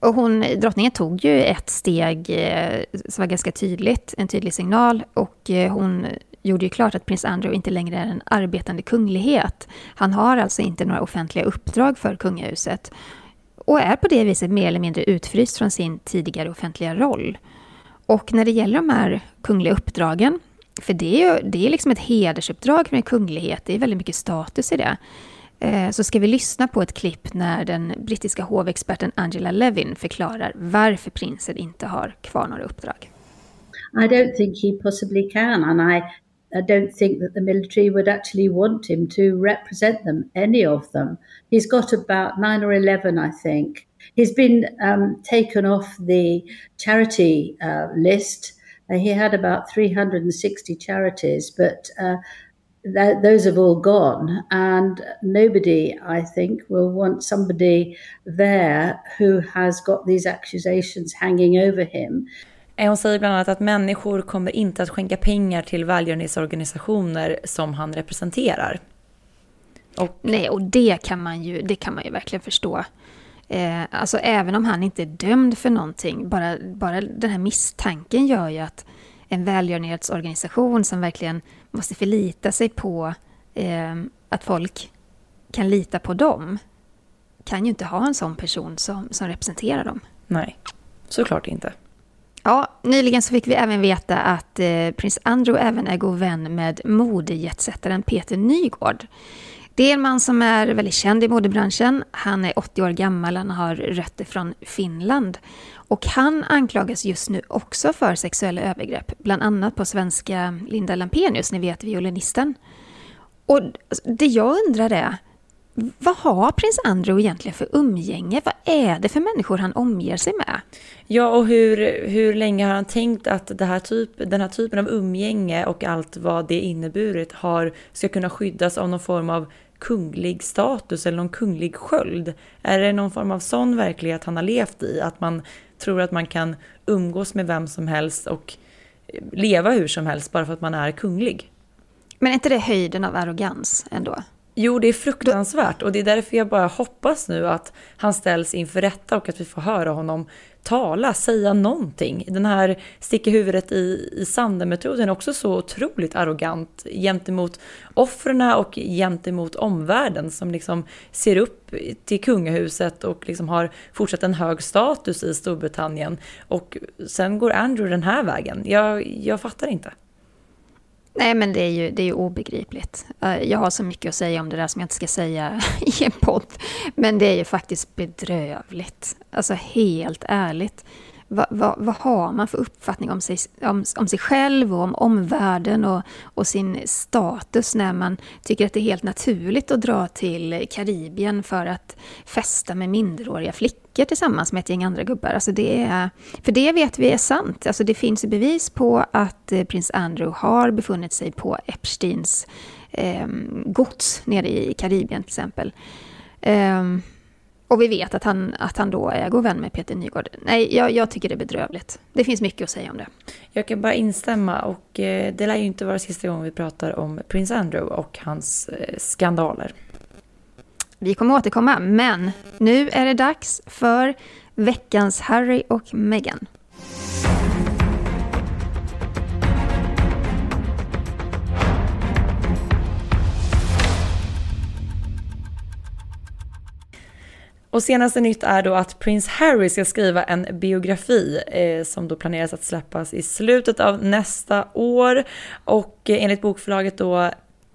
och hon, drottningen tog ju ett steg eh, som var ganska tydligt, en tydlig signal. Och eh, hon gjorde ju klart att prins Andrew inte längre är en arbetande kunglighet. Han har alltså inte några offentliga uppdrag för kungahuset och är på det viset mer eller mindre utfryst från sin tidigare offentliga roll. Och när det gäller de här kungliga uppdragen, för det är ju det är liksom ett hedersuppdrag för en kunglighet, det är väldigt mycket status i det, eh, så ska vi lyssna på ett klipp när den brittiska hovexperten Angela Levin förklarar varför prinsen inte har kvar några uppdrag. I don't think he possibly can and I I don't think that the military would actually want him to represent them, any of them. He's got about nine or 11, I think. He's been um, taken off the charity uh, list. Uh, he had about 360 charities, but uh, th- those have all gone. And nobody, I think, will want somebody there who has got these accusations hanging over him. Eh, hon säger bland annat att människor kommer inte att skänka pengar till välgörenhetsorganisationer som han representerar. Och... Nej, och det kan man ju, det kan man ju verkligen förstå. Eh, alltså även om han inte är dömd för någonting, bara, bara den här misstanken gör ju att en välgörenhetsorganisation som verkligen måste förlita sig på eh, att folk kan lita på dem, kan ju inte ha en sån person som, som representerar dem. Nej, såklart inte. Ja, nyligen så fick vi även veta att eh, prins Andrew även är god vän med modejetsättaren Peter Nygård. Det är en man som är väldigt känd i modebranschen. Han är 80 år gammal, han har rötter från Finland. Och han anklagas just nu också för sexuella övergrepp, bland annat på svenska Linda Lampenius, ni vet violinisten. Och det jag undrar är, vad har prins Andrew egentligen för umgänge? Vad är det för människor han omger sig med? Ja, och hur, hur länge har han tänkt att det här typ, den här typen av umgänge och allt vad det inneburit har, ska kunna skyddas av någon form av kunglig status eller någon kunglig sköld? Är det någon form av sån verklighet han har levt i? Att man tror att man kan umgås med vem som helst och leva hur som helst bara för att man är kunglig? Men är inte det höjden av arrogans ändå? Jo, det är fruktansvärt och det är därför jag bara hoppas nu att han ställs inför rätta och att vi får höra honom tala, säga någonting. Den här sticka huvudet i, i sanden-metoden är också så otroligt arrogant gentemot offren och gentemot omvärlden som liksom ser upp till kungahuset och liksom har fortsatt en hög status i Storbritannien. Och sen går Andrew den här vägen. Jag, jag fattar inte. Nej, men det är, ju, det är ju obegripligt. Eh, jag har så mycket att säga om det där som jag inte ska säga i en podd. Men det är ju faktiskt bedrövligt. Alltså helt ärligt. Vad, vad, vad har man för uppfattning om sig, om, om sig själv och om omvärlden och, och sin status när man tycker att det är helt naturligt att dra till Karibien för att festa med minderåriga flickor tillsammans med ett gäng andra gubbar. Alltså det är, för det vet vi är sant. Alltså det finns bevis på att eh, prins Andrew har befunnit sig på Epsteins eh, gods nere i Karibien till exempel. Um, och vi vet att han, att han då är god vän med Peter Nygård. Nej, jag, jag, tycker det är bedrövligt. Det finns mycket att säga om det. Jag kan bara instämma och eh, det lär ju inte vara sista gången vi pratar om prins Andrew och hans eh, skandaler. Vi kommer återkomma, men nu är det dags för veckans Harry och Meghan. Och senaste nytt är då att prins Harry ska skriva en biografi eh, som då planeras att släppas i slutet av nästa år. Och eh, enligt bokförlaget då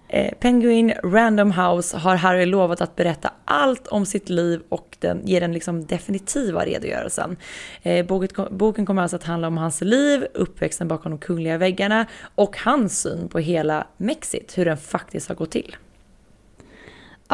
eh, Penguin Random House har Harry lovat att berätta allt om sitt liv och den, ge den liksom definitiva redogörelsen. Eh, boken kommer alltså att handla om hans liv, uppväxten bakom de kungliga väggarna och hans syn på hela Mexit, hur den faktiskt har gått till.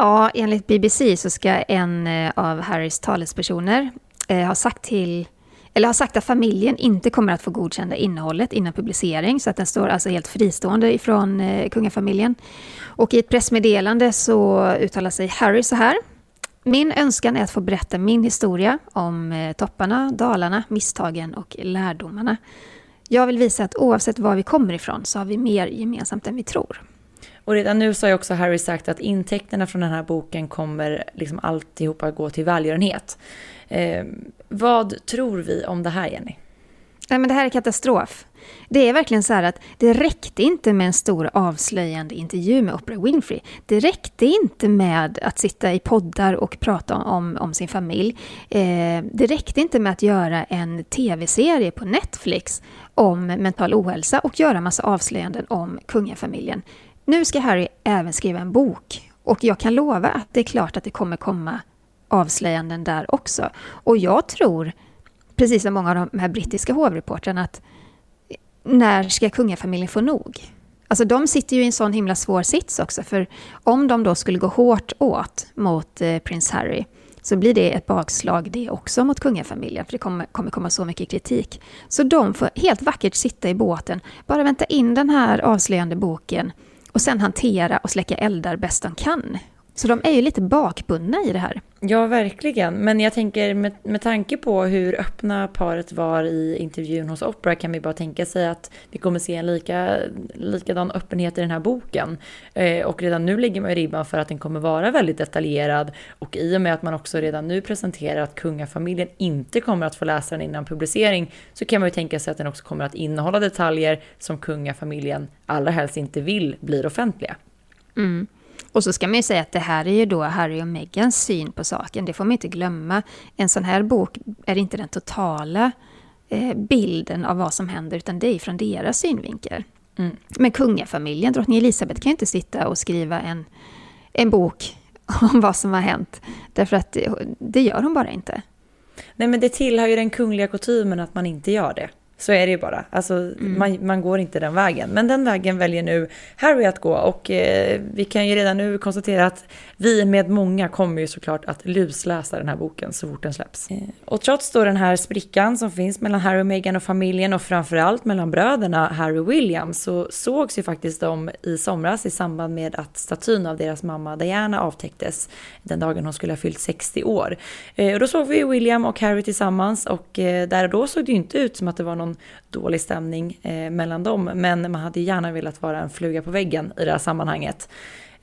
Ja, enligt BBC så ska en eh, av Harrys talespersoner eh, ha sagt till eller har sagt att familjen inte kommer att få godkänna innehållet innan publicering, så att den står alltså helt fristående ifrån eh, kungafamiljen. Och i ett pressmeddelande så uttalar sig Harry så här. Min önskan är att få berätta min historia om eh, topparna, dalarna, misstagen och lärdomarna. Jag vill visa att oavsett var vi kommer ifrån så har vi mer gemensamt än vi tror. Och redan nu så har ju också Harry sagt att intäkterna från den här boken kommer liksom alltihopa gå till välgörenhet. Eh, vad tror vi om det här, Jenny? Nej, men det här är katastrof. Det är verkligen så här att det räckte inte med en stor avslöjande intervju med Oprah Winfrey. Det räckte inte med att sitta i poddar och prata om, om sin familj. Eh, det räckte inte med att göra en tv-serie på Netflix om mental ohälsa och göra massa avslöjanden om kungafamiljen. Nu ska Harry även skriva en bok och jag kan lova att det är klart att det kommer komma avslöjanden där också. Och jag tror, precis som många av de här brittiska hovreportrarna, att när ska kungafamiljen få nog? Alltså de sitter ju i en sån himla svår sits också, för om de då skulle gå hårt åt mot eh, prins Harry, så blir det ett bakslag det också mot kungafamiljen, för det kommer, kommer komma så mycket kritik. Så de får helt vackert sitta i båten, bara vänta in den här avslöjande boken och sen hantera och släcka eldar bäst de kan. Så de är ju lite bakbundna i det här. Ja, verkligen. Men jag tänker med, med tanke på hur öppna paret var i intervjun hos Oprah kan vi bara tänka sig att vi kommer se en lika, likadan öppenhet i den här boken. Eh, och redan nu ligger man i ribban för att den kommer vara väldigt detaljerad. Och i och med att man också redan nu presenterar att kungafamiljen inte kommer att få läsa den innan publicering så kan man ju tänka sig att den också kommer att innehålla detaljer som kungafamiljen allra helst inte vill blir offentliga. Mm. Och så ska man ju säga att det här är ju då Harry och Megans syn på saken. Det får man inte glömma. En sån här bok är inte den totala eh, bilden av vad som händer, utan det är från deras synvinkel. Mm. Men kungafamiljen, drottning Elisabeth, kan ju inte sitta och skriva en, en bok om vad som har hänt. Därför att det, det gör hon bara inte. Nej men det tillhör ju den kungliga kutymen att man inte gör det. Så är det ju bara. Alltså, mm. man, man, går inte den vägen. Men den vägen väljer nu Harry att gå och eh, vi kan ju redan nu konstatera att vi med många kommer ju såklart att lusläsa den här boken så fort den släpps. Eh, och trots då den här sprickan som finns mellan Harry och Meghan och familjen och framförallt mellan bröderna Harry och William så sågs ju faktiskt de i somras i samband med att statyn av deras mamma Diana avtäcktes den dagen hon skulle ha fyllt 60 år. Eh, och då såg vi William och Harry tillsammans och eh, där och då såg det ju inte ut som att det var någon någon dålig stämning eh, mellan dem. Men man hade gärna velat vara en fluga på väggen i det här sammanhanget.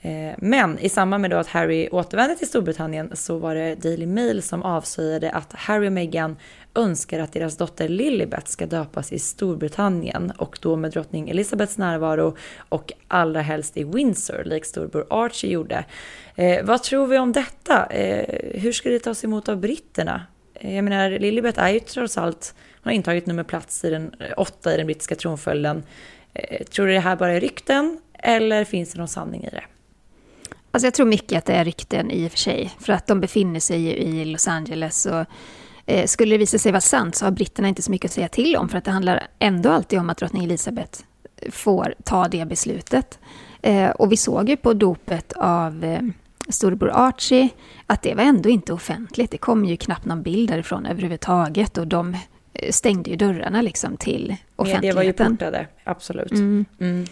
Eh, men i samband med då att Harry återvände till Storbritannien så var det Daily Mail som avslöjade att Harry och Meghan önskar att deras dotter Lilibet ska döpas i Storbritannien och då med drottning Elizabeths närvaro och allra helst i Windsor, lik storbror Archie gjorde. Eh, vad tror vi om detta? Eh, hur ska det tas emot av britterna? Eh, jag menar, Lilibet är ju trots allt har intagit nummer plats i den eh, åtta i den brittiska tronföljden. Eh, tror du det här bara är rykten eller finns det någon sanning i det? Alltså jag tror mycket att det är rykten i och för sig. För att de befinner sig ju i Los Angeles. Och, eh, skulle det visa sig vara sant så har britterna inte så mycket att säga till om. För att det handlar ändå alltid om att drottning Elizabeth får ta det beslutet. Eh, och vi såg ju på dopet av eh, storebror Archie att det var ändå inte offentligt. Det kom ju knappt någon bild därifrån överhuvudtaget. Och de stängde ju dörrarna liksom till offentligheten. Det var ju portade, absolut. Mm. Mm.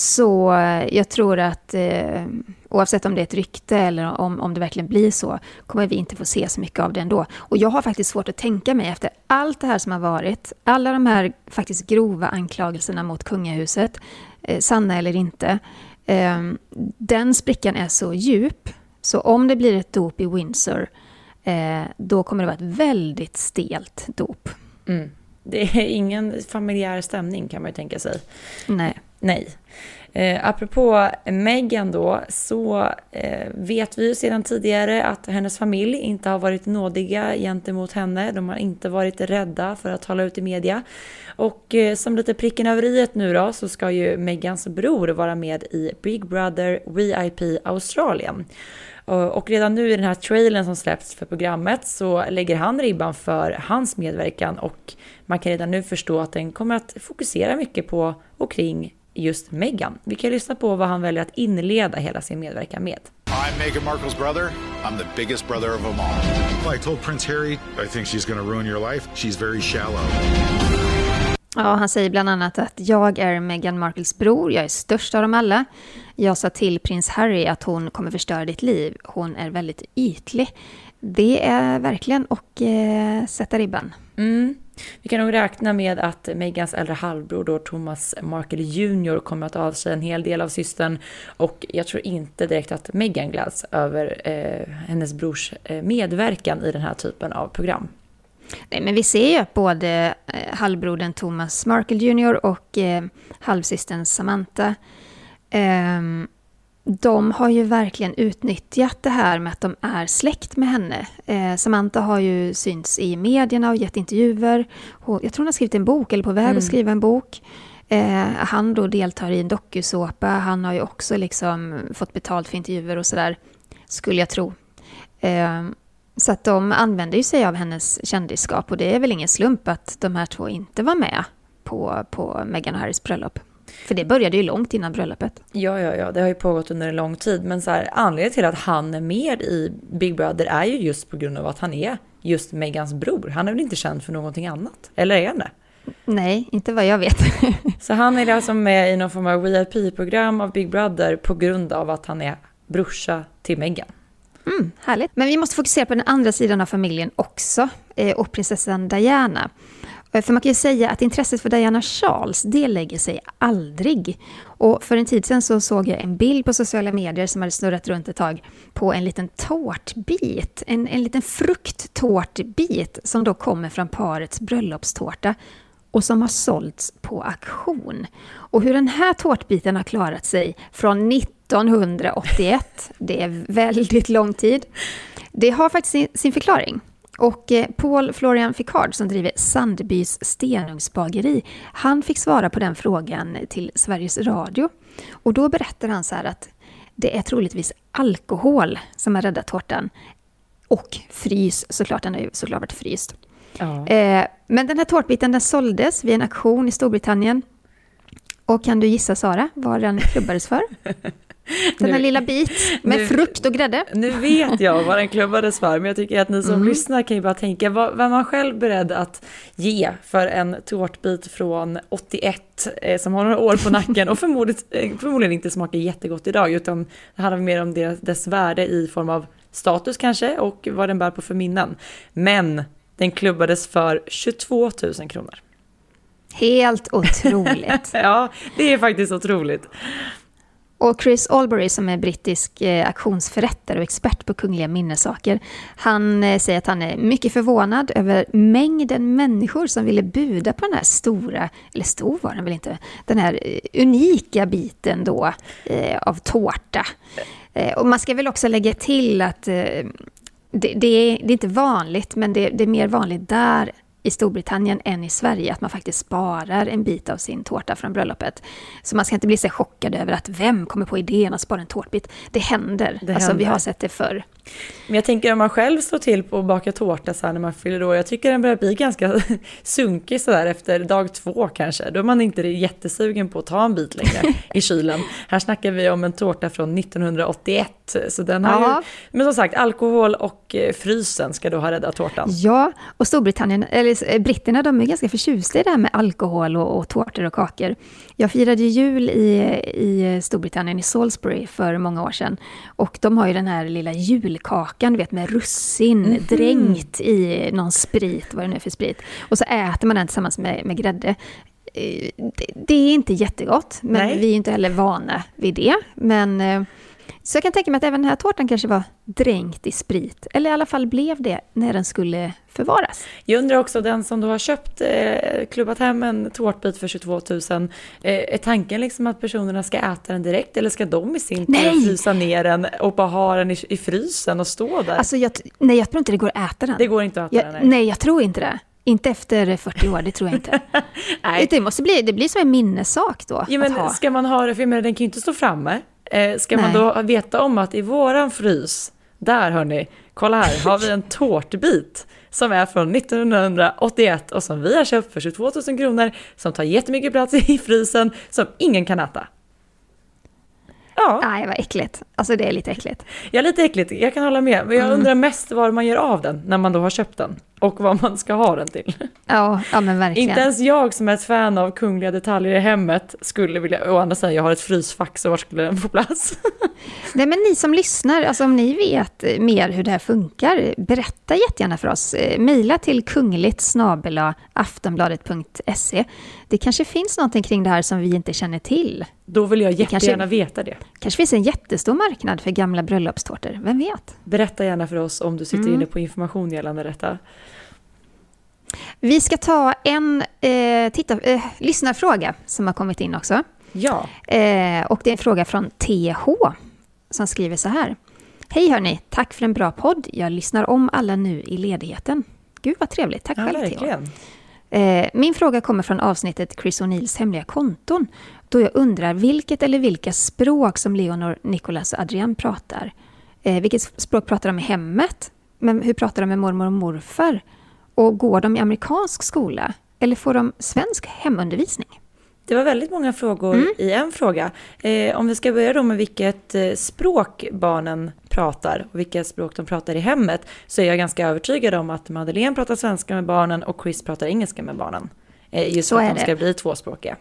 Så eh, jag tror att eh, oavsett om det är ett rykte eller om, om det verkligen blir så, kommer vi inte få se så mycket av det ändå. Och jag har faktiskt svårt att tänka mig efter allt det här som har varit, alla de här faktiskt grova anklagelserna mot kungahuset, eh, sanna eller inte, eh, den sprickan är så djup, så om det blir ett dop i Windsor, eh, då kommer det vara ett väldigt stelt dop. Mm. Det är ingen familjär stämning kan man ju tänka sig. Nej. Nej. Eh, apropå Meghan då, så eh, vet vi ju sedan tidigare att hennes familj inte har varit nådiga gentemot henne. De har inte varit rädda för att tala ut i media. Och eh, som lite pricken över i nu då så ska ju Megans bror vara med i Big Brother VIP Australien. Och redan nu i den här trailern som släpps för programmet så lägger han ribban för hans medverkan och man kan redan nu förstå att den kommer att fokusera mycket på och kring just Meghan. Vi kan lyssna på vad han väljer att inleda hela sin medverkan med. I'm Meghan Markles brother. I'm the biggest brother of them all. I told Prince Harry I think she's to ruin your life. She's very shallow. Ja, han säger bland annat att jag är Meghan Markles bror, jag är störst av dem alla. Jag sa till prins Harry att hon kommer förstöra ditt liv. Hon är väldigt ytlig. Det är verkligen att eh, sätta ribban. Mm. Vi kan nog räkna med att Megans äldre halvbror då, Thomas Markle Jr kommer att avslöja en hel del av systern och jag tror inte direkt att Megan gläds över eh, hennes brors eh, medverkan i den här typen av program. Nej, men vi ser ju att både eh, halvbrodern Thomas Markle Jr och eh, halvsystern Samantha eh, de har ju verkligen utnyttjat det här med att de är släkt med henne. Eh, Samantha har ju synts i medierna och gett intervjuer. Hon, jag tror hon har skrivit en bok, eller på väg mm. att skriva en bok. Eh, han då deltar i en dokusåpa. Han har ju också liksom fått betalt för intervjuer och sådär, skulle jag tro. Eh, så att de använder ju sig av hennes kändisskap och det är väl ingen slump att de här två inte var med på, på Meghan och Harrys bröllop. För det började ju långt innan bröllopet. Ja, ja, ja, det har ju pågått under en lång tid. Men så här, anledningen till att han är med i Big Brother är ju just på grund av att han är just Megans bror. Han är väl inte känd för någonting annat? Eller är han det? Nej, inte vad jag vet. så han är alltså med i någon form av VIP-program av Big Brother på grund av att han är brorsa till Meghan. Mm, härligt. Men vi måste fokusera på den andra sidan av familjen också, eh, och prinsessan Diana. Eh, för man kan ju säga att intresset för Diana Charles, det lägger sig aldrig. Och för en tid sedan så såg jag en bild på sociala medier som hade snurrat runt ett tag på en liten tårtbit, en, en liten frukttårtbit som då kommer från parets bröllopstårta och som har sålts på auktion. Och hur den här tårtbiten har klarat sig från 1981, det är väldigt lång tid, det har faktiskt sin förklaring. Och eh, Paul Florian Ficard som driver Sandbys stenugnsbageri, han fick svara på den frågan till Sveriges Radio. Och då berättar han så här att det är troligtvis alkohol som har räddat tårtan. Och frys, såklart, den har ju såklart varit fryst. Ja. Eh, men den här tårtbiten den såldes vid en auktion i Storbritannien. Och kan du gissa Sara vad den klubbades för? Den här nu, lilla bit med nu, frukt och grädde. Nu vet jag vad den klubbades för, men jag tycker att ni som mm. lyssnar kan ju bara tänka, vad, vad man själv beredd att ge för en tårtbit från 81 eh, som har några år på nacken och förmodligen, eh, förmodligen inte smakar jättegott idag, utan det handlar mer om dess, dess värde i form av status kanske och vad den bär på för minnen. Men den klubbades för 22 000 kronor. Helt otroligt. ja, det är faktiskt otroligt. Och Chris Albury som är brittisk eh, auktionsförrättare och expert på kungliga minnessaker, han eh, säger att han är mycket förvånad över mängden människor som ville buda på den här stora, eller stor var den väl inte, den här eh, unika biten då eh, av tårta. Eh, och man ska väl också lägga till att eh, det, det, är, det, är, inte vanligt, men det, det är mer vanligt där i Storbritannien än i Sverige, att man faktiskt sparar en bit av sin tårta från bröllopet. Så man ska inte bli så chockad över att vem kommer på idén att spara en tårtbit? Det händer. Det alltså, händer. vi har sett det förr. Men jag tänker om man själv slår till på att baka tårta så här när man fyller år, jag tycker den börjar bli ganska sunkig så där efter dag två kanske. Då är man inte jättesugen på att ta en bit längre i kylen. Här snackar vi om en tårta från 1981, så den har ja. ju... Men som sagt, alkohol och eh, frysen ska då ha räddat tårtan. Ja, och Storbritannien, eller eh, britterna, de är ganska förtjusta i det här med alkohol och, och tårtor och kakor. Jag firade jul i, i Storbritannien, i Salisbury, för många år sedan. Och de har ju den här lilla jul julkakan, du vet med russin mm dränkt i någon sprit, vad det nu är för sprit. Och så äter man den tillsammans med, med grädde. Eh, det, det är inte jättegott, men Nej. vi är inte heller vana vid det. Men eh, så jag kan tänka mig att även den här tårtan kanske var dränkt i sprit, eller i alla fall blev det när den skulle förvaras. Jag undrar också, den som du har köpt, eh, klubbat hem en tårtbit för 22 000, eh, är tanken liksom att personerna ska äta den direkt eller ska de i sin tur frysa ner den och bara ha den i, i frysen och stå där? Alltså jag, nej, jag tror inte det går att äta den. Det går inte att äta jag, den? Nej. nej, jag tror inte det. Inte efter 40 år, det tror jag inte. nej. Det, måste bli, det blir som en minnessak då. Ja, men ska man ha det, för den kan ju inte stå framme. Eh, ska Nej. man då veta om att i våran frys, där hörni, kolla här, har vi en tårtbit som är från 1981 och som vi har köpt för 22 000 kronor, som tar jättemycket plats i frysen, som ingen kan äta. Ja. Nej, vad äckligt. Alltså det är lite äckligt. Ja, lite äckligt. Jag kan hålla med. Men jag mm. undrar mest vad man gör av den när man då har köpt den. Och vad man ska ha den till. Ja, ja men verkligen. Inte ens jag som är ett fan av kungliga detaljer i hemmet skulle vilja, å andra sidan jag har ett frysfack så var skulle den få plats? Nej men ni som lyssnar, alltså om ni vet mer hur det här funkar, berätta jättegärna för oss. Eh, Mejla till kungligt aftonbladet.se. Det kanske finns någonting kring det här som vi inte känner till. Då vill jag jättegärna kanske, veta det. kanske finns en jättestor marknad för gamla bröllopstårtor, vem vet? Berätta gärna för oss om du sitter mm. inne på information gällande detta. Vi ska ta en eh, titta, eh, lyssnarfråga som har kommit in också. Ja. Eh, och det är en fråga från TH som skriver så här. Hej hörni, tack för en bra podd. Jag lyssnar om alla nu i ledigheten. Gud vad trevligt, tack ja, själv verkligen. TH. Eh, min fråga kommer från avsnittet Chris O'Neills hemliga konton. Då jag undrar vilket eller vilka språk som Leonor, Nicolas och Adrian pratar. Eh, vilket språk pratar de i hemmet? Men hur pratar de med mormor och morfar? Och går de i amerikansk skola? Eller får de svensk hemundervisning? Det var väldigt många frågor mm. i en fråga. Eh, om vi ska börja då med vilket eh, språk barnen pratar och vilka språk de pratar i hemmet så är jag ganska övertygad om att Madeleine pratar svenska med barnen och Chris pratar engelska med barnen. Eh, just så för att de ska bli tvåspråkiga.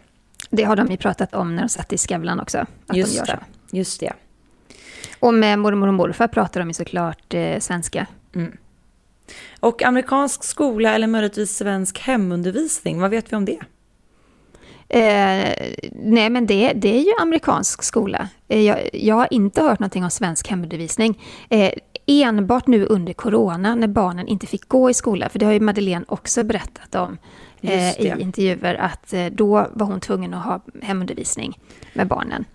Det har de ju pratat om när de satt i Skavlan också. Att just de gör det. Så. Just det. Och med mormor och morfar pratar de ju såklart eh, svenska. Mm. Och amerikansk skola eller möjligtvis svensk hemundervisning, vad vet vi om det? Eh, nej, men det, det är ju amerikansk skola. Eh, jag, jag, har inte hört någonting om svensk hemundervisning. Eh, enbart nu under corona, när barnen inte fick gå i skola, för det har ju Madeleine också berättat om eh, i intervjuer, att eh, då var hon tvungen att ha hemundervisning med barnen.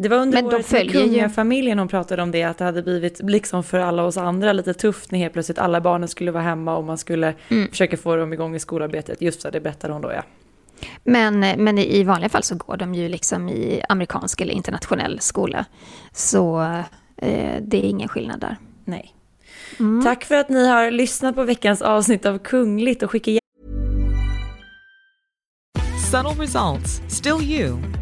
Det var under Men året med kungafamiljen hon pratade om det, att det hade blivit, liksom för alla oss andra, lite tufft när helt plötsligt alla barnen skulle vara hemma och man skulle mm. försöka få dem igång i skolarbetet. Just så, det berättade hon då ja. Men, men i vanliga fall så går de ju liksom i amerikansk eller internationell skola. Så eh, det är ingen skillnad där. Nej. Mm. Tack för att ni har lyssnat på veckans avsnitt av Kungligt och skicka Subtle results, still you,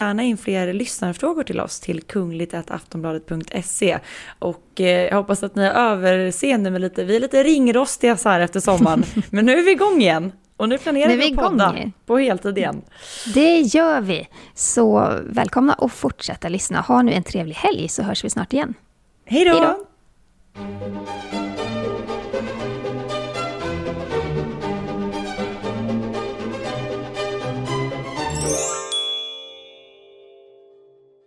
Gärna in fler lyssnarfrågor till oss till kungligt.aftonbladet.se och eh, jag hoppas att ni har överseende med lite, vi är lite ringrostiga så här efter sommaren, men nu är vi igång igen. Och nu planerar nu vi att podda igång. på heltid igen. Det gör vi. Så välkomna och fortsätta lyssna. Ha nu en trevlig helg så hörs vi snart igen. Hej då!